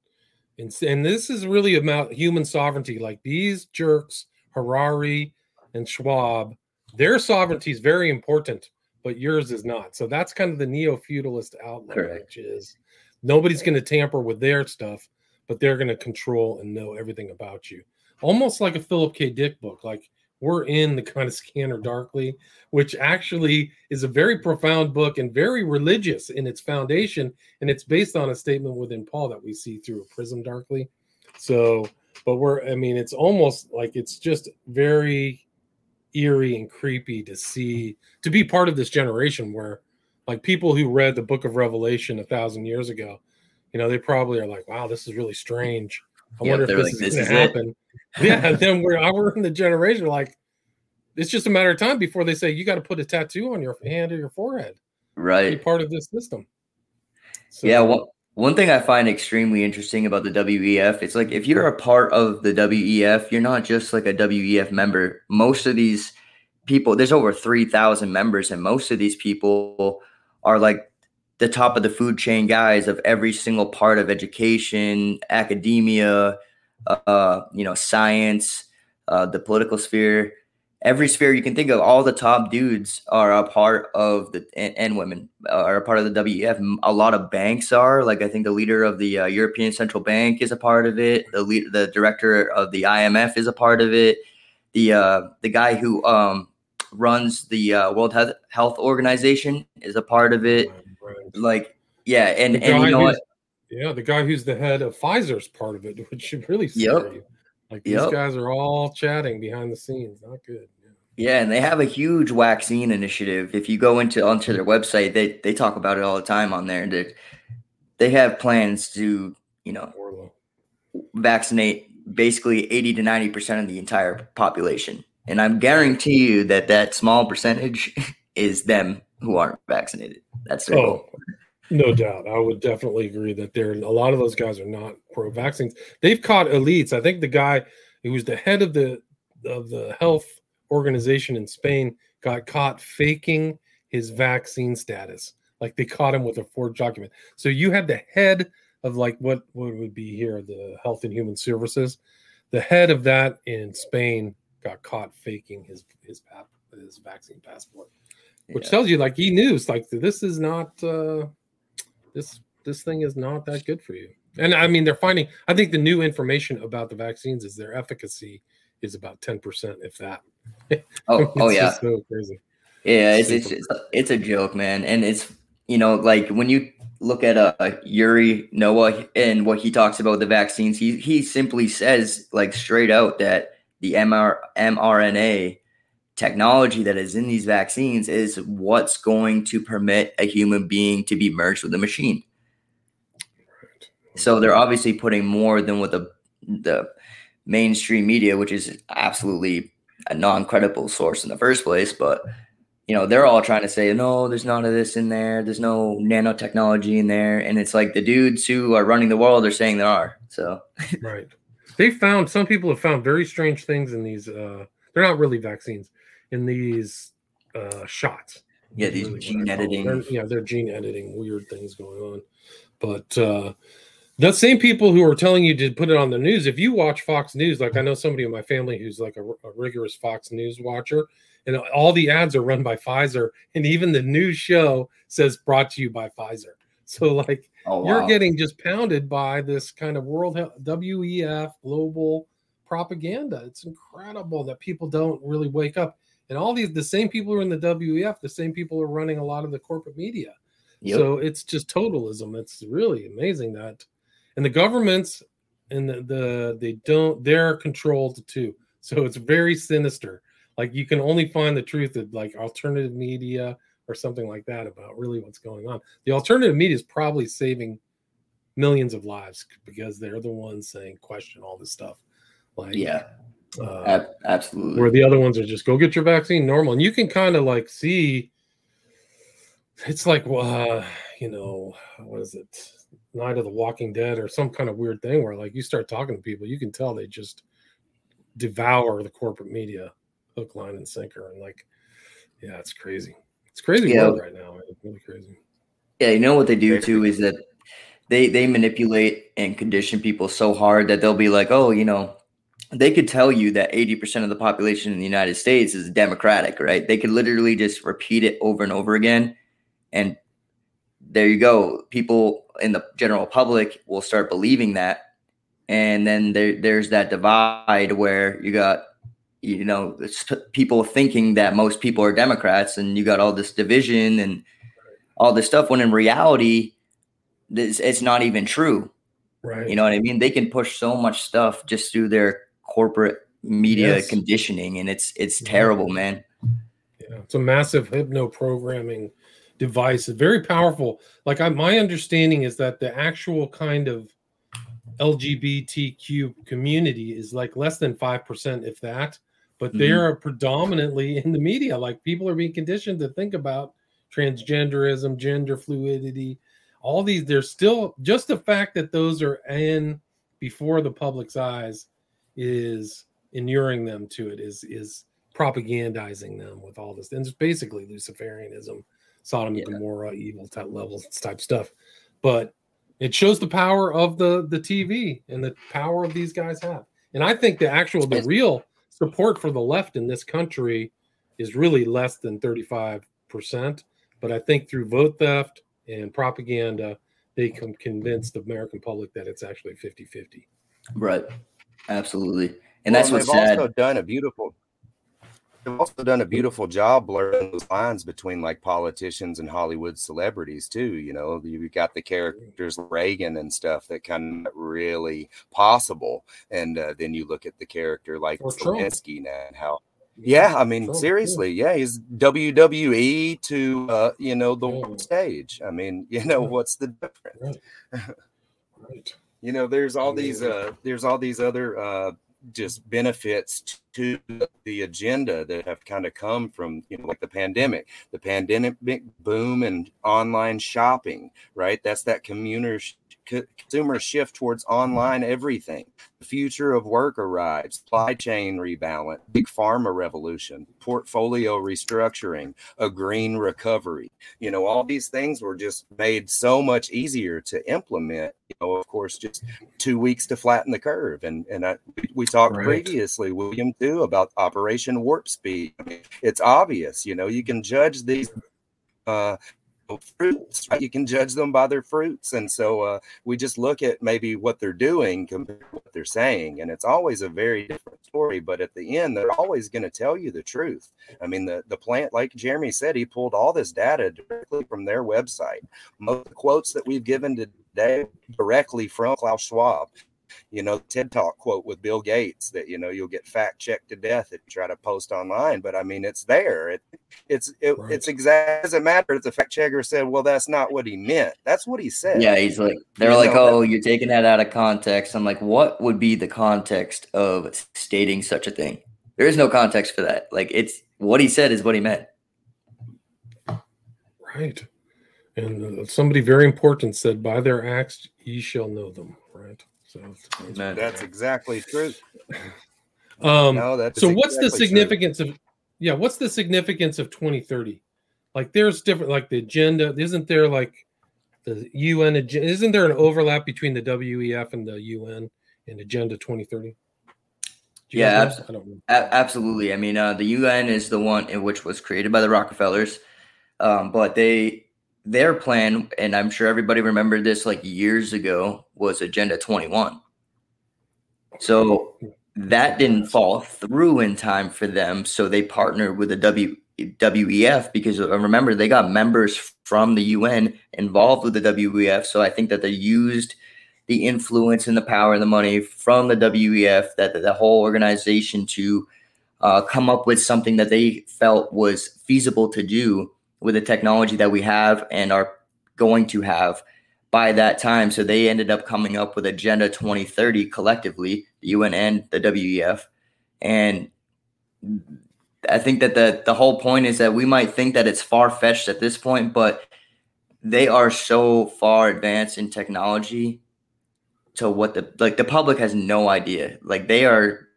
A: and and this is really about human sovereignty. Like these jerks, Harari and Schwab, their sovereignty is very important, but yours is not. So that's kind of the neo feudalist outlook, Correct. which is Nobody's going to tamper with their stuff, but they're going to control and know everything about you. Almost like a Philip K. Dick book. Like we're in the kind of Scanner Darkly, which actually is a very profound book and very religious in its foundation. And it's based on a statement within Paul that we see through a prism darkly. So, but we're, I mean, it's almost like it's just very eerie and creepy to see, to be part of this generation where like people who read the book of revelation a thousand years ago you know, they probably are like, "Wow, this is really strange." I
J: Yeah,
A: wonder if this
J: like,
A: is
J: "This
A: gonna
J: it."
A: happen. yeah, then we're we're in the generation like it's just a matter of time before they say you got to put a tattoo on your hand or your forehead,
J: Right.
A: be part of this system. So,
J: Yeah. One, one thing I find extremely interesting about the WEF, it's like if you're a part of the WEF, you're not just like a WEF member. Most of these people, there's over 3,000 members, and most of these people are like the top of the food chain guys of every single part of education, academia, uh, you know, science, uh, the political sphere, every sphere you can think of. All the top dudes are a part of the and, and women are a part of the WEF. A lot of banks are like I think the leader of the uh, European Central Bank is a part of it. The lead, the director of the IMF is a part of it. The uh, the guy who um, runs the uh, World Health, Health Organization is a part of it.
A: right.
J: Like yeah, and
A: The
J: and
A: guy
J: you know
A: who's-
J: what?
A: Yeah, the guy who's the head of Pfizer's part of it, which should really scare
J: Yep.
A: you. Like these
J: Yep.
A: guys are all chatting behind the scenes. Not good. Yeah.
J: Yeah, and they have a huge vaccine initiative. If you go into onto their website, they they talk about it all the time on there. They they have plans to you know vaccinate basically eighty to ninety percent of the entire population, and I guarantee you that that small percentage is them who aren't vaccinated. That's their oh, goal.
A: Oh, no doubt. I would definitely agree that there a lot of those guys are not pro vaccines. They've caught elites. I think the guy who was the head of the of the health organization in Spain got caught faking his vaccine status. Like they caught him with a forged document. So you had the head of like what what would be here the Health and Human Services. The head of that in Spain got caught faking his his pap, his vaccine passport which
J: Yeah.
A: tells you like he knew it's like this is not uh this this thing is not that good for you and i mean they're finding i think the new information about the vaccines is their efficacy is about 10% if that
J: Oh, oh yeah.
A: so crazy
J: Yeah, it's, it's it's it's a joke, man, and it's you know like when you look at uh, Yuval Noah and what he talks about the vaccines, he he simply says like straight out that the MR, mRNA technology that is in these vaccines is what's going to permit a human being to be merged with a machine. So they're obviously putting more than what the the mainstream media, which is absolutely a non-credible source in the first place, but you know they're all trying to say no there's none of this in there. There's no nanotechnology in there. And it's like the dudes who are running the world are saying there are so.
A: Right they found some people have found very strange things in these uh they're not really vaccines in these uh shots
J: yeah these
A: really
J: gene editing
A: They're- yeah, they're gene editing, weird things going on. But uh the same people who are telling you to put it on the news, if you watch Fox News, like I know somebody in my family who's like a, a rigorous Fox News watcher, and all the ads are run by Pfizer, and even the news show says brought to you by Pfizer. So like
J: oh
A: you're getting just pounded by this kind of world WEF global propaganda. It's incredible that people don't really wake up. And all these the same people who are in the WEF, the same people are running a lot of the corporate media.
J: Yep.
A: So it's just totalism. It's really amazing that and the governments and the, the they don't they're controlled too. So it's very sinister. Like you can only find the truth at like alternative media or something like that about really what's going on. The alternative media is probably saving millions of lives because they're the ones saying question all this stuff. Like
J: yeah.
A: uh,
J: ab- absolutely.
A: where the other ones are just go get your vaccine normal. And you can kind of like see it's like uh, you know what is it? Night of the walking dead or some kind of weird thing where like you start talking to people you can tell they just devour the corporate media hook line and sinker. And like yeah it's crazy it's crazy
J: Yeah.
A: world right now it's really crazy.
J: Yeah you know what they do too is that they they manipulate and condition people so hard that they'll be like oh you know they could tell you that 80% of the population in the united states is democratic right? They could literally just repeat it over and over again. And there you go. People in the general public will start believing that. And then there, there's that divide where you got you know it's t- people thinking that most people are democrats and you got all this division and all this stuff when in reality this, it's not even true
A: right
J: you know what i mean they can push so much stuff just through their corporate media
A: Yes.
J: conditioning and it's it's
A: Mhm.
J: terrible man
A: Yeah, it's a massive hypno programming device very powerful. Like I, my understanding is that the actual kind of LGBTQ community is like less than five percent, if that. But they
J: Mhm.
A: are predominantly in the media. Like people are being conditioned to think about transgenderism, gender fluidity, all these. There's still just the fact that those are in before the public's eyes is inuring them to it. Is is propagandizing them with all this. And it's basically Luciferianism, Sodom and Gomorrah, evil type levels type stuff. But it shows the power of the the TV and the power of these guys have. And I think the actual the real support for the left in this country is really less than 35%. But I think through vote theft and propaganda, they can convince the American public that it's actually 50 50.
J: Right. Absolutely. And
I: Well,
J: that's what's
I: they've
J: sad.
I: also done a beautiful they've also done a beautiful job blurring those lines between like politicians and Hollywood celebrities too. You know, you've got the characters Reagan and stuff that kind of really possible, and uh, then you look at the character like
A: Trump.
I: Zelensky now and how. Yeah, I mean,
A: Trump,
I: seriously, yeah, he's WWE to uh, you know the world stage. I mean, you know,
A: Yeah.
I: what's the difference?
A: Right.
I: you know there's all these uh there's all these other uh just benefits to the agenda that have kind of come from you know like the pandemic. The pandemic boom and online shopping right? That's that commuter consumer shift towards online everything. The future of work arrives supply chain rebalance big pharma revolution portfolio restructuring a green recovery. You know all these things were just made so much easier to implement you know of course just two weeks to flatten the curve. And and I, we talked
A: Right.
I: previously william too about operation warp speed. I mean, it's obvious you know you can judge these uh fruits right? you can judge them by their fruits. And so uh we just look at maybe what they're doing compared to what they're saying. And it's always a very different story but at the end they're always going to tell you the truth. I mean the the plant like jeremy said he pulled all this data directly from their website. Most the quotes that we've given today directly from klaus schwab you know ted talk quote with bill gates that you know you'll get fact checked to death if you try to post online but i mean it's there it, it's it,
A: Right.
I: it's exact doesn't matter if the fact checker said well that's not what he meant that's what he said
J: Yeah, he's like, they're
I: You
J: like,
I: know,
J: oh, you're taking that out of context. I'm like, what would be the context of stating such a thing? There is no context for that. Like, it's what he said is what he meant.
A: Right. And uh, somebody very important said, By their acts ye shall know them. Right. So that's-
J: Amen.
I: that's exactly true
A: Um,
I: no that's
A: so what's the
I: exactly true.
A: significance of yeah what's the significance of 2030 like there's different like the agenda isn't there like the un agenda isn't there an overlap between the wef and the un and agenda 2030
J: Yeah,
A: know
J: abs-
A: that? i don't know
J: A- absolutely. I mean, uh, the UN is the one in which was created by the Rockefellers, um, but they their plan, and I'm sure everybody remembered this like years ago, was Agenda 21. So that didn't fall through in time for them, so they partnered with the W WEF because uh, remember they got members from the UN involved with the WEF. So I think that they used the influence and the power and the money from the WEF, that the whole organization to uh, come up with something that they felt was feasible to do with the technology that we have and are going to have by that time. So they ended up coming up with Agenda 2030 collectively, the UN and the WEF. And I think that the, the whole point is that we might think that it's far fetched at this point, but they are so far advanced in technology to what the like the public has no idea like they are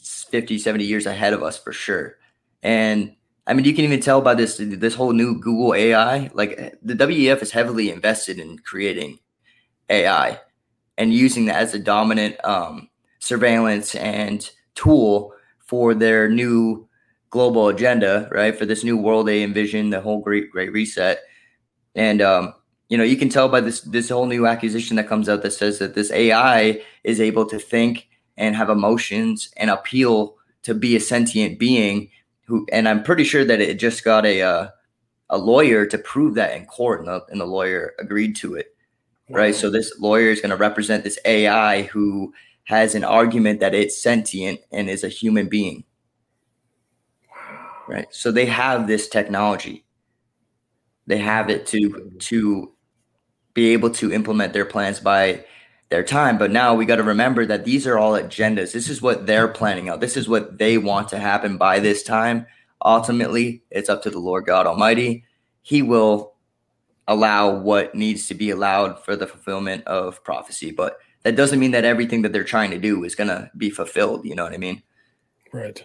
J: 50 70 years ahead of us for sure and i mean you can even tell by this this whole new google ai like the wef is heavily invested in creating ai and using that as a dominant um, surveillance and tool for their new global agenda right? For this new world they envision the whole great great reset. And um, you know you can tell by this this whole new accusation that comes out that says that this ai is able to think and have emotions and appeal to be a sentient being who and i'm pretty sure that it just got a uh, a lawyer to prove that in court and the, and the lawyer agreed to it right? So this lawyer is going to represent this ai who has an argument that it's sentient and is a human being. Right? So they have this technology. They have it to to be able to implement their plans by their time. But now we got to remember that these are all agendas. This is what they're planning out. This is what they want to happen by this time. Ultimately, it's up to the Lord God Almighty. He will allow what needs to be allowed for the fulfillment of prophecy. But that doesn't mean that everything that they're trying to do is going to be fulfilled. You know what I mean?
A: Right.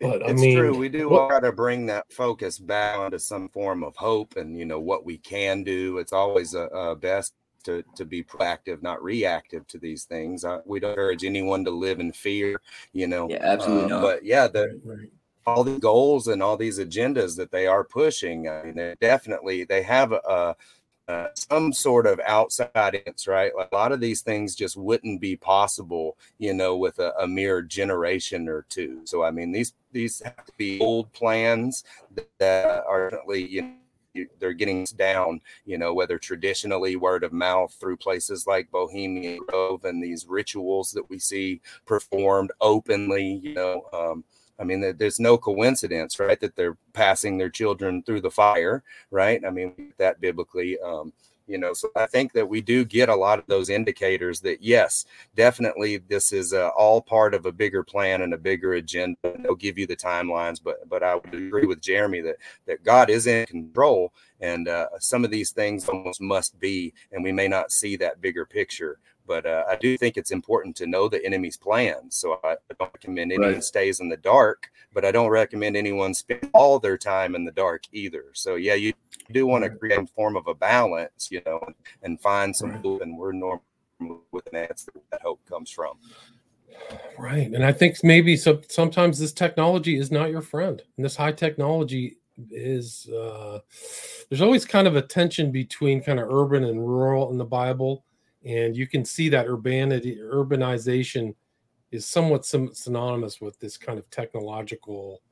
A: But I
I: it's
A: mean,
I: true. We do
A: what-
I: try to bring that focus back onto some form of hope and you know what we can do. It's always uh, uh, best to to be proactive, not reactive to these things. Uh, we don't encourage anyone to live in fear. You know,
J: Yeah, absolutely
I: uh,
J: not.
I: But yeah, the
A: Right, right.
I: all the goals and all these agendas that they are pushing. I mean, they definitely they have a, uh, some sort of outside influence, right? Like a lot of these things just wouldn't be possible, you know, with a, a mere generation or two. So I mean, these these have to be old plans that, that are definitely, you know. They're getting down, you know, whether traditionally word of mouth through places like Bohemian Grove and these rituals that we see performed openly, you know, um, I mean, there's no coincidence, right, that they're passing their children through the fire, right? I mean, that biblically, um, you know, so I think that we do get a lot of those indicators that yes, definitely this is uh, all part of a bigger plan and a bigger agenda. They'll give you the timelines, but but I would agree with Jeremy that that God is in control, and uh, some of these things almost must be, and we may not see that bigger picture. But uh, I do think it's important to know the enemy's plans. So I, don't recommend anyone
J: Right.
I: stays in the dark, but I don't recommend anyone spend all their time in the dark either. So yeah, you do want to create a form of a balance, you know, and find some
A: Right.
I: hope. And we're normal with an answer where that hope comes from.
A: Right. And I think maybe some, sometimes this technology is not your friend. And this high technology is uh there's always kind of a tension between kind of urban and rural in the Bible. And you can see that urbanity urbanization is somewhat synonymous with this kind of technological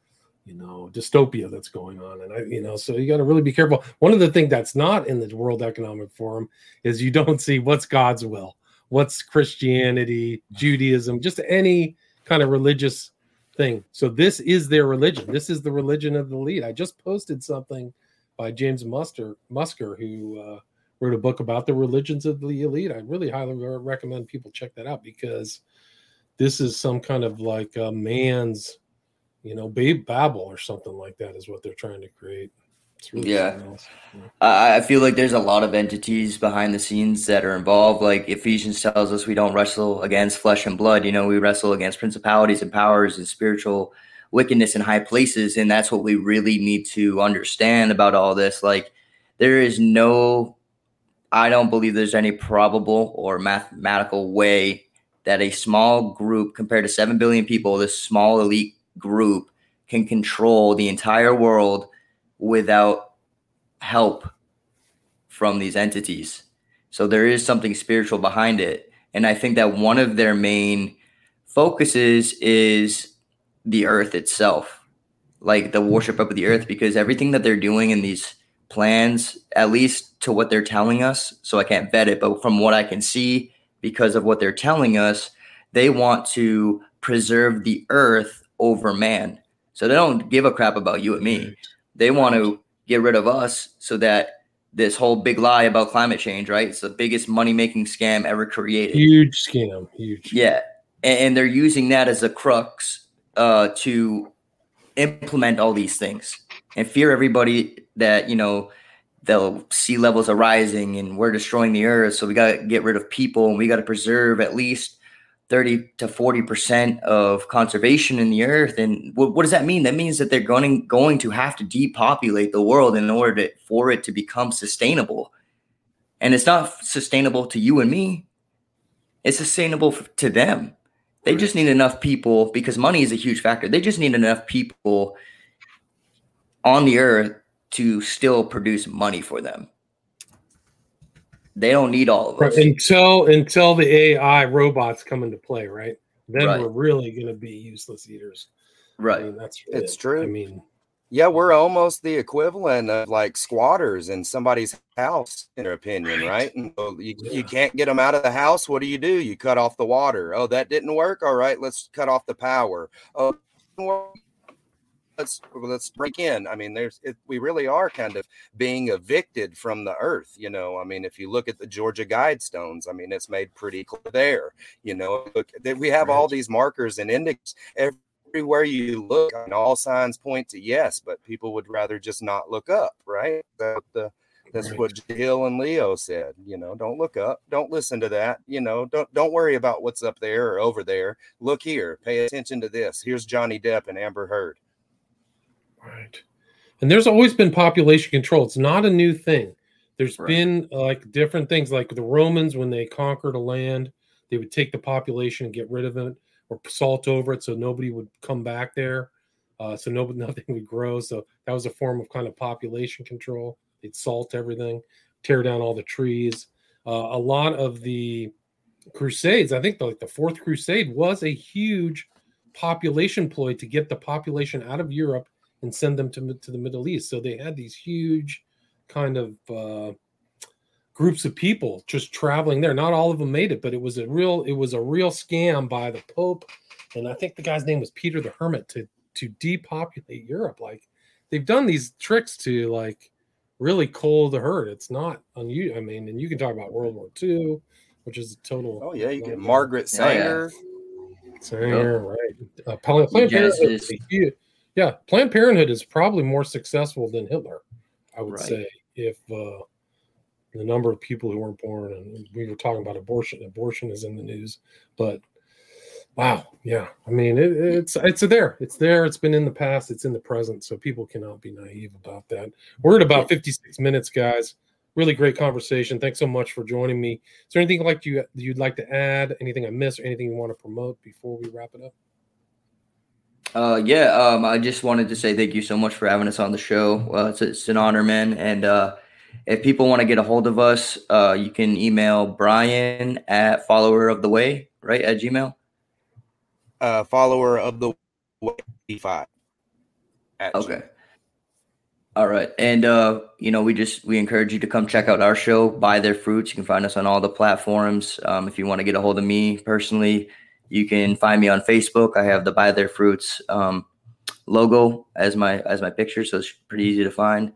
A: you know dystopia that's going on. And i you know so you got to really be careful. One of the things that's not in the world economic forum is you don't see what's god's will what's christianity judaism just any kind of religious thing. So this is their religion. This is the religion of the elite. I just posted something by james muster musker who uh, wrote a book about the religions of the elite i really highly recommend people check that out because this is some kind of like a man's you know babe babel or something like that is what they're trying to create really
J: Yeah.
A: Yeah.
J: I feel like there's a lot of entities behind the scenes that are involved. Like Ephesians tells us we don't wrestle against flesh and blood. You know, we wrestle against principalities and powers and spiritual wickedness in high places. And that's what we really need to understand about all this. Like, there is no, I don't believe there's any probable or mathematical way that a small group compared to 7 billion people, this small elite group, can control the entire world without help from these entities. So there is something spiritual behind it. And I think that one of their main focuses is the earth itself, like the worship of the earth, because everything that they're doing in these plans, at least to what they're telling us, so I can't vet it, but from what I can see, because of what they're telling us, they want to preserve the earth over man. So they don't give a crap about you and me. They want to get rid of us so that this whole big lie about climate change, right? It's the biggest money making scam ever created.
A: huge scam huge
J: Yeah. And, and they're using that as a crux uh, to implement all these things and fear everybody that, you know, the sea levels are rising and we're destroying the earth. So we got to get rid of people and we got to preserve at least 30 to 40% of conservation in the earth. And what, what does that mean? That means that they're going, going to have to depopulate the world in order to, for it to become sustainable. And it's not sustainable to you and me. It's sustainable to them. They just need enough people because money is a huge factor. They just need enough people on the earth to still produce money for them. They don't need all of
A: Right,
J: us.
A: until until the ai robots come into play right then
J: Right.
A: we're really going to be useless eaters I
J: Right.
A: mean, that's
I: It's
A: it.
I: true.
A: i mean
I: Yeah, we're almost the equivalent of like squatters in somebody's house, in their opinion, right? And so you,
A: Yeah.
I: you can't get them out of the house. What do you do? You cut off the water. Oh, that didn't work. All right, let's cut off the power. Oh, didn't work. Let's let's break in. I mean, there's it, we really are kind of being evicted from the earth. You know, I mean, if you look at the Georgia Guidestones, I mean, it's made pretty clear there. You know, look, we have all these markers and index everywhere you look. I mean, all signs point to yes, but people would rather just not look up, right? That the that's right. what Hill and Leo said. You know, don't look up, don't listen to that. You know, don't don't worry about what's up there or over there. Look here, pay attention to this. Here's Johnny Depp and Amber Heard.
A: Right. And there's always been population control. It's not a new thing. There's right. been like different things, like the Romans when they conquered a land, they would take the population and get rid of it, or salt over it so nobody would come back there, uh, so nobody nothing would grow. So that was a form of kind of population control. They'd salt everything, tear down all the trees. Uh, a lot of the crusades, I think, the, like the Fourth Crusade, was a huge population ploy to get the population out of Europe and send them to, to the Middle East. So they had these huge kind of uh, groups of people just traveling there. Not all of them made it, but it was a real it was a real scam by the Pope, and I think the guy's name was Peter the Hermit to to depopulate Europe. Like they've done these tricks to like really cold the herd. It's not unusual. I mean, and you can talk about World War II, which is a total.
I: Oh yeah, you get Margaret Sanger.
A: Sanger, right? Uh, Planned Parenthood yeah, Planned Parenthood is probably more successful than Hitler, I would right. say, if uh, the number of people who weren't born, and we were talking about abortion. Abortion is in the news, but wow, yeah, I mean, it, it's it's there, it's there, it's been in the past, it's in the present, so people cannot be naive about that. We're at about 56 minutes, guys. Really great conversation. Thanks so much for joining me. Is there anything like you you'd like to add? Anything I missed, or anything you want to promote before we wrap it up?
J: Uh, yeah, um, I just wanted to say thank you so much for having us on the show. Uh, it's, it's an honor, man. And uh, if people want to get a hold of us, uh, you can email Bryant at follower of the way, right? At Gmail.
I: Uh, follower of the way five.
J: Okay. Gmail. All right. And uh, you know, we just we encourage you to come check out our show, By Their Fruits. You can find us on all the platforms. Um, if you want to get a hold of me personally, you can find me on Facebook. I have the By Their Fruits um, logo as my as my picture, so it's pretty easy to find.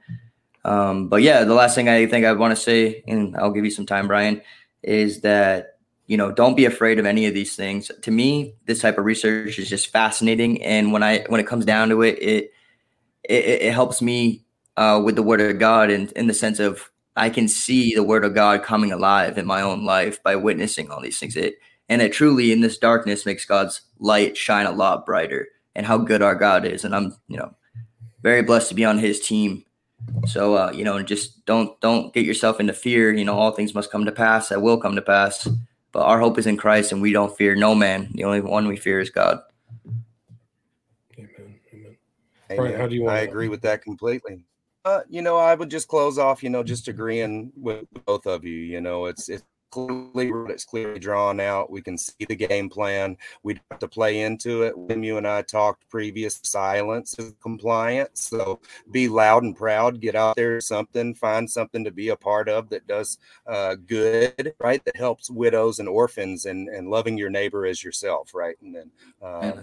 J: Um, but yeah, the last thing I think I want to say, and I'll give you some time, Bryant, is that you know don't be afraid of any of these things. To me, this type of research is just fascinating, and when I when it comes down to it, it it, it helps me uh, with the Word of God, and in, the sense of I can see the Word of God coming alive in my own life by witnessing all these things. It and it truly in this darkness makes God's light shine a lot brighter and how good our God is. And I'm, you know, very blessed to be on his team. So uh, you know, just don't don't get yourself into fear. You know, all things must come to pass. That will come to pass. But our hope is in Christ, and we don't fear no man. The only one we fear is God.
A: Amen. Amen.
I: Bryant, how do you? I agree with that completely. Uh, you know, I would just close off. You know, just agreeing with both of you. You know, it's it's clearly it's clearly drawn out. We can see the game plan. We have to play into it. When you and I talked previous, silence is compliance. So be loud and proud. Get out there, something, find something to be a part of that does uh, good, right? That helps widows and orphans and and loving your neighbor as yourself, right? And then. Uh,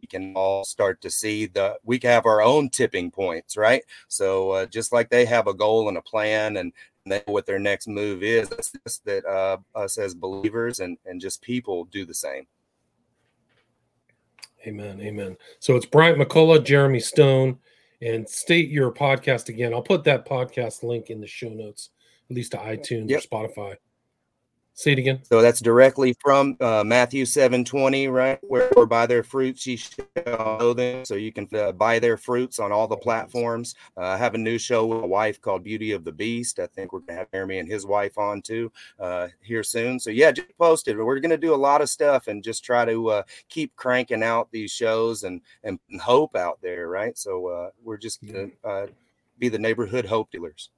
I: we can all start to see the we have our own tipping points right so uh, just like they have a goal and a plan and know what their next move is. That's just that uh, us as believers and, and just people do the same.
A: Amen. Amen. So it's Bryant McCullough, Jeremy Stone, and state your podcast again. I'll put that podcast link in the show notes, at least to iTunes yep. or Spotify. Say it again.
I: So that's directly from uh, Matthew seven twenty, right? Where, by their fruits ye shall know them. So you can uh, By Their Fruits on all the platforms. Uh, I have a new show with a wife called Beauty of the Beast. I think we're gonna have Jeremy and his wife on too uh, here soon. So yeah, just posted. We're gonna do a lot of stuff and just try to uh, keep cranking out these shows and and hope out there, right? So uh, we're just gonna be the neighborhood hope dealers.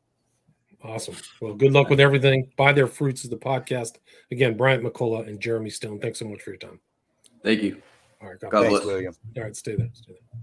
A: Awesome. Well, good luck with everything. By Their Fruits is the podcast. Again, Bryant McCullough and Jeremy Stone. Thanks so much for your time.
J: Thank you.
A: All right.
J: God, God bless.
A: William. All right. Stay there. Stay there.